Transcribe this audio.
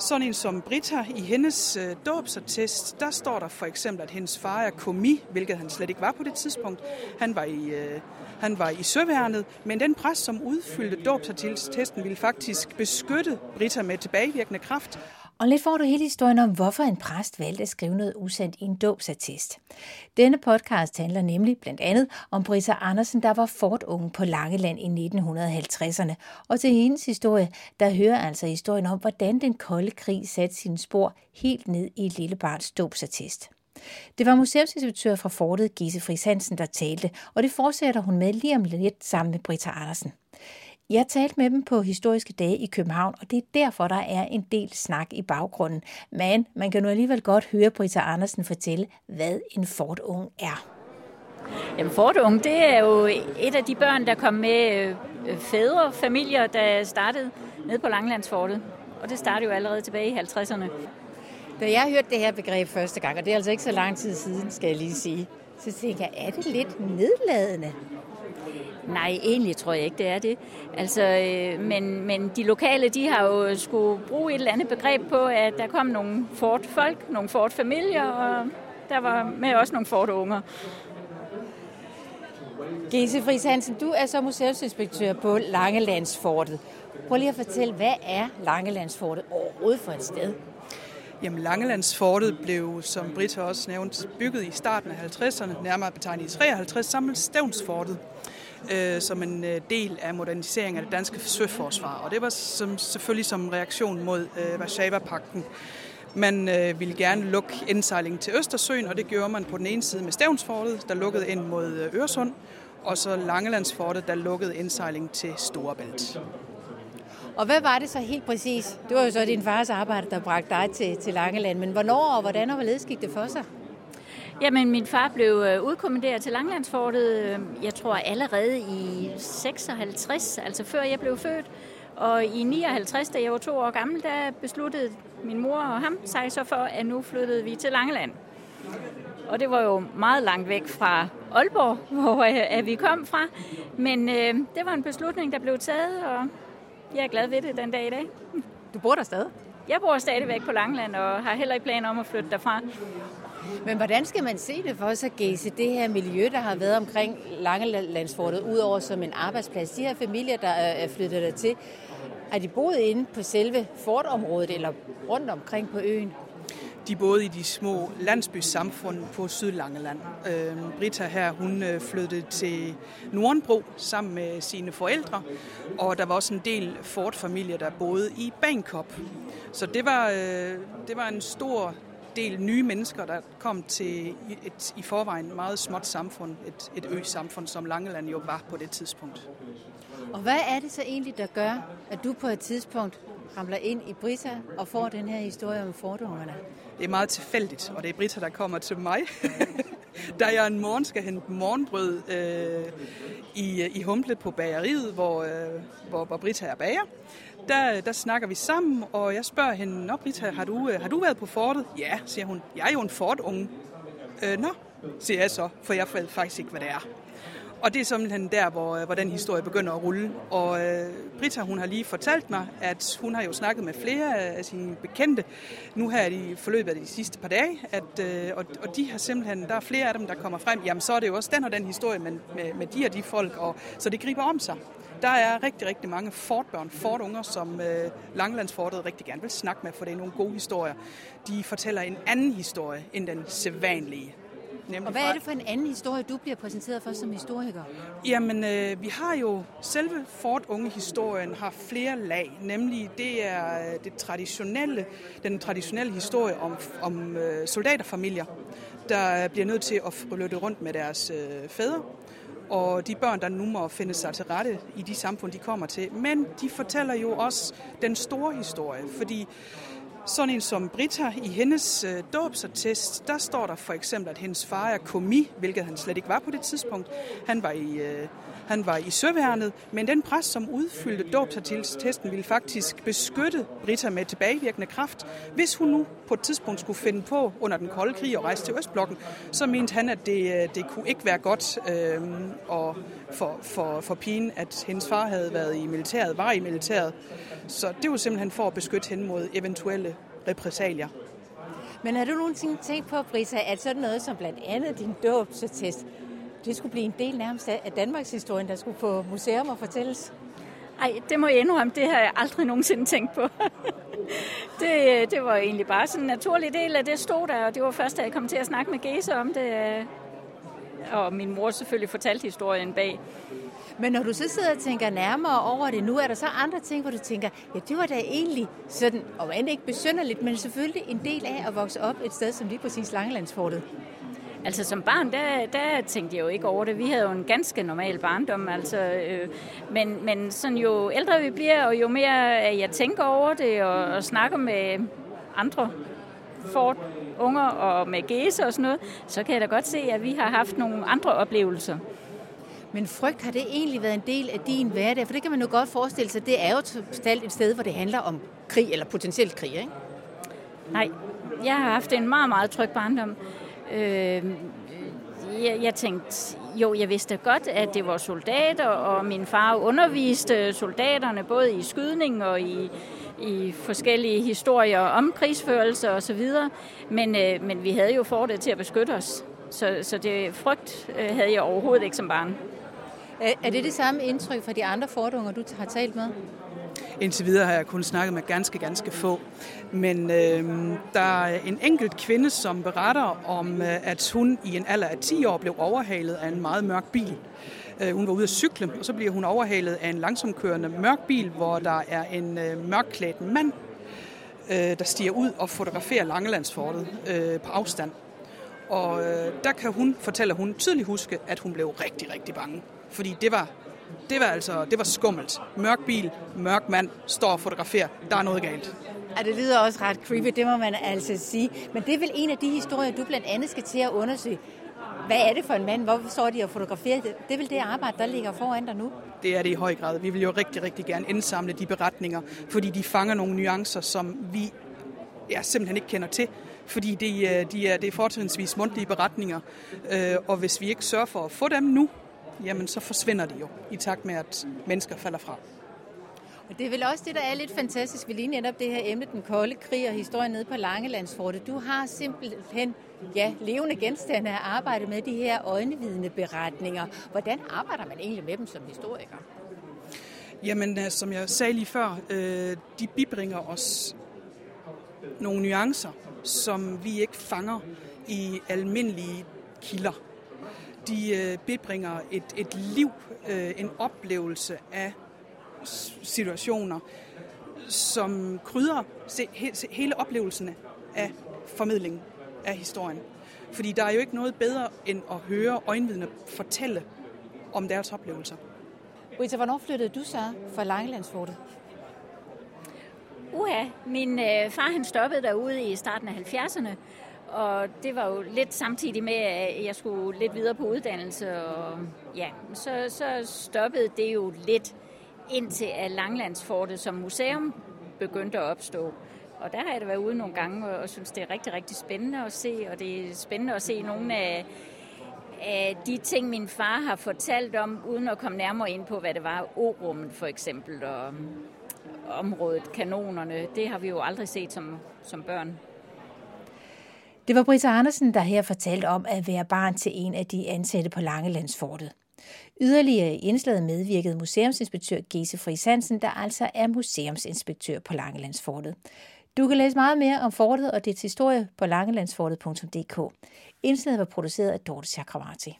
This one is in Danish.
Sådan en som Britta, i hendes øh, dåbsattest, der står der for eksempel, at hendes far er komi, hvilket han slet ikke var på det tidspunkt. Han var i, øh, han var i søværnet, men den præst, som udfyldte dåbsattesten, ville faktisk beskytte Britta med tilbagevirkende kraft. Og lidt får du hele historien om, hvorfor en præst valgte at skrive noget usandt i en dåbsattest. Denne podcast handler nemlig blandt andet om Brita Andersen, der var fortunge på Langeland i 1950'erne. Og til hendes historie, der hører altså historien om, hvordan den kolde krig satte sine spor helt ned i et lille barns dåbsattest. Det var museumsinspektør fra fortet, Gise Friis Hansen, der talte, og det fortsætter hun med lige om lidt sammen med Brita Andersen. Jeg talte med dem på historiske dage i København, og det er derfor, der er en del snak i baggrunden. Men man kan nu alligevel godt høre Brita Andersen fortælle, hvad en Ford-ung er. Jamen Ford-ung, det er jo et af de børn, der kom med øh, fædre, familier, der startede ned på Langlandsfortet. Og det startede jo allerede tilbage i 50'erne. Da jeg hørte det her begreb første gang, og det er altså ikke så lang tid siden, skal jeg lige sige, så tænker jeg, er det lidt nedladende? Nej, egentlig tror jeg ikke, det er det. Altså, øh, men, men de lokale, de har jo skulle bruge et eller andet begreb på, at der kom nogle Ford-folk, nogle Ford-familier, og der var med også nogle Ford-unger. Gese Friis Hansen, du er så museumsinspektør på Langelandsfortet. Prøv lige at fortælle, hvad er Langelandsfortet overhovedet for et sted? Jamen, Langelandsfortet blev, som Britta også nævnt, bygget i starten af 50'erne, nærmere betegnet i 53, sammen med Stævnsfortet øh, som en øh, del af moderniseringen af det danske søforsvar. Og det var som, selvfølgelig som reaktion mod øh, Varsava-pakten. Man øh, ville gerne lukke indsejling til Østersøen, og det gjorde man på den ene side med Stævnsfortet, der lukkede ind mod øh, Øresund, og så Langelandsfortet, der lukkede indsejlingen til Storebælt. Og hvad var det så helt præcis? Det var jo så din fars arbejde, der bragte dig til, til Langeland. Men hvornår og hvordan og hvorledes gik det for sig? Jamen, min far blev øh, udkommanderet til Langlandsfortet, øh, jeg tror allerede i 56, altså før jeg blev født. Og i 59, da jeg var to år gammel, der besluttede min mor og ham sig så for, at nu flyttede vi til Langeland. Og det var jo meget langt væk fra Aalborg, hvor øh, vi kom fra. Men øh, det var en beslutning, der blev taget, og jeg er glad ved det den dag i dag. Du bor der stadig? Jeg bor stadigvæk på Langland og har heller ikke planer om at flytte derfra. Men hvordan skal man se det for sig, Gese, det her miljø, der har været omkring Langelandsfortet, udover som en arbejdsplads? De her familier, der er flyttet der til, har de boet inde på selve fortområdet eller rundt omkring på øen? De boede i de små landsbysamfund på Sydlangeland. Øh, Britta her, hun øh, flyttede til Nordenbro sammen med sine forældre, og der var også en del Ford-familier, der boede i Bangkok. Så det var, øh, det var en stor del nye mennesker, der kom til et i forvejen meget småt samfund, et, et ø-samfund, som Langeland jo var på det tidspunkt. Og hvad er det så egentlig, der gør, at du på et tidspunkt ramler ind i Brita og får den her historie om fordommerne? Det er meget tilfældigt, og det er Brita, der kommer til mig. da jeg en morgen skal hente morgenbrød øh, i, øh, i Humble på bageriet, hvor, øh, hvor, hvor Brita er bager, der, der snakker vi sammen, og jeg spørger hende, Nå Brita, har du, øh, har du været på fortet? Ja, siger hun. Jeg er jo en fortunge. Øh, Nå, siger jeg så, for jeg ved faktisk ikke, hvad det er. Og det er simpelthen der, hvor, øh, hvor den historie begynder at rulle. Og øh, Britta, hun har lige fortalt mig, at hun har jo snakket med flere af sine bekendte, nu her i forløbet af de sidste par dage, at, øh, og, og de har simpelthen, der er flere af dem, der kommer frem, jamen så er det jo også den og den historie men med, med de og de folk, og, så det griber om sig. Der er rigtig, rigtig mange fortbørn, fortunger, som øh, Langlandsfortet rigtig gerne vil snakke med, for det er nogle gode historier. De fortæller en anden historie end den sædvanlige og hvad er det for en anden historie, du bliver præsenteret for som historiker? Jamen, øh, vi har jo selve Fort Unge-historien har flere lag. Nemlig, det er øh, det traditionelle, den traditionelle historie om, om øh, soldaterfamilier, der bliver nødt til at flytte rundt med deres øh, fædre og de børn, der nu må finde sig til rette i de samfund, de kommer til. Men de fortæller jo også den store historie, fordi sådan en som Britta, i hendes øh, dåbsattest, der står der for eksempel, at hendes far er komi, hvilket han slet ikke var på det tidspunkt. Han var i, øh, han var i søværnet, men den præst, som udfyldte dåbsattesten, ville faktisk beskytte Britta med tilbagevirkende kraft. Hvis hun nu på et tidspunkt skulle finde på under den kolde krig og rejse til Østblokken, så mente han, at det, øh, det kunne ikke være godt øh, og for, for, for pigen, at hendes far havde været i militæret, var i militæret. Så det var simpelthen for at beskytte hende mod eventuelle repressalier. Men har du nogensinde tænkt på, Brisa, at sådan noget som blandt andet din dåbsattest, det skulle blive en del nærmest af Danmarks historie, der skulle på museum og fortælles? Ej, det må jeg indrømme, det har jeg aldrig nogensinde tænkt på. det, det var egentlig bare sådan en naturlig del af det stod der, og det var først, da jeg kom til at snakke med Gese om det, og min mor selvfølgelig fortalte historien bag. Men når du så sidder og tænker nærmere over det nu, er der så andre ting, hvor du tænker, ja, det var da egentlig sådan, og end ikke besynderligt, men selvfølgelig en del af at vokse op et sted som lige præcis Langelandsfortet. Altså som barn, der, der tænkte jeg jo ikke over det. Vi havde jo en ganske normal barndom, altså, øh, men, men sådan jo ældre vi bliver, og jo mere jeg tænker over det og, og snakker med andre fort unger og med gæse og sådan noget, så kan jeg da godt se, at vi har haft nogle andre oplevelser. Men frygt, har det egentlig været en del af din hverdag? For det kan man jo godt forestille sig, det er jo totalt et sted, hvor det handler om krig, eller potentielt krig, ikke? Nej, jeg har haft en meget, meget tryg barndom. Øhm, øh, jeg, jeg tænkte, jo, jeg vidste godt, at det var soldater, og min far underviste soldaterne både i skydning og i, i forskellige historier om krigsførelse og så videre. Men, øh, men vi havde jo fordet til at beskytte os. Så, så det frygt øh, havde jeg overhovedet ikke som barn. Er det det samme indtryk fra de andre fordunger, du har talt med? Indtil videre har jeg kun snakket med ganske, ganske få. Men øh, der er en enkelt kvinde, som beretter om, øh, at hun i en alder af 10 år blev overhalet af en meget mørk bil. Øh, hun var ude at cykle, og så bliver hun overhalet af en langsomkørende mørk bil, hvor der er en øh, mørkklædt mand, øh, der stiger ud og fotograferer Langelandsfortet øh, på afstand. Og øh, der kan hun, fortæller hun, tydeligt huske, at hun blev rigtig, rigtig bange. Fordi det var, det var altså det var skummelt. Mørk bil, mørk mand, står og fotograferer. Der er noget galt. Ja, det lyder også ret creepy, det må man altså sige. Men det er vel en af de historier, du blandt andet skal til at undersøge. Hvad er det for en mand? Hvorfor står de og fotograferer? Det er vel det arbejde, der ligger foran dig nu? Det er det i høj grad. Vi vil jo rigtig, rigtig gerne indsamle de beretninger, fordi de fanger nogle nuancer, som vi ja, simpelthen ikke kender til fordi de, øh, de er, det er fortrinsvis mundtlige beretninger, øh, og hvis vi ikke sørger for at få dem nu, jamen så forsvinder de jo i takt med, at mennesker falder fra. Og det er vel også det, der er lidt fantastisk ved lige netop det her emne, den kolde krig og historien nede på Langelandsfortet. Du har simpelthen ja, levende genstande at arbejde med de her øjnevidende beretninger. Hvordan arbejder man egentlig med dem som historiker? Jamen, øh, som jeg sagde lige før, øh, de bibringer os nogle nuancer, som vi ikke fanger i almindelige kilder. De øh, bibringer et, et liv, øh, en oplevelse af situationer, som krydrer se, he, se, hele oplevelsen af formidlingen af historien. Fordi der er jo ikke noget bedre end at høre øjenvidner fortælle om deres oplevelser. Rita, hvornår flyttede du så fra Langelandsfortet? Uha, min øh, far han stoppede derude i starten af 70'erne, og det var jo lidt samtidig med, at jeg skulle lidt videre på uddannelse, og ja, så, så stoppede det jo lidt indtil at Langlandsfortet som museum begyndte at opstå. Og der har jeg da været ude nogle gange og, synes, det er rigtig, rigtig spændende at se, og det er spændende at se nogle af, af de ting, min far har fortalt om, uden at komme nærmere ind på, hvad det var, O-rummet for eksempel, og området, kanonerne, det har vi jo aldrig set som, som børn. Det var Britta Andersen, der her fortalte om at være barn til en af de ansatte på Langelandsfortet. Yderligere i indslaget medvirkede museumsinspektør Gese Friis Hansen, der altså er museumsinspektør på Langelandsfortet. Du kan læse meget mere om fortet og dets historie på langelandsfortet.dk. Indslaget var produceret af Dorte Chakravarti.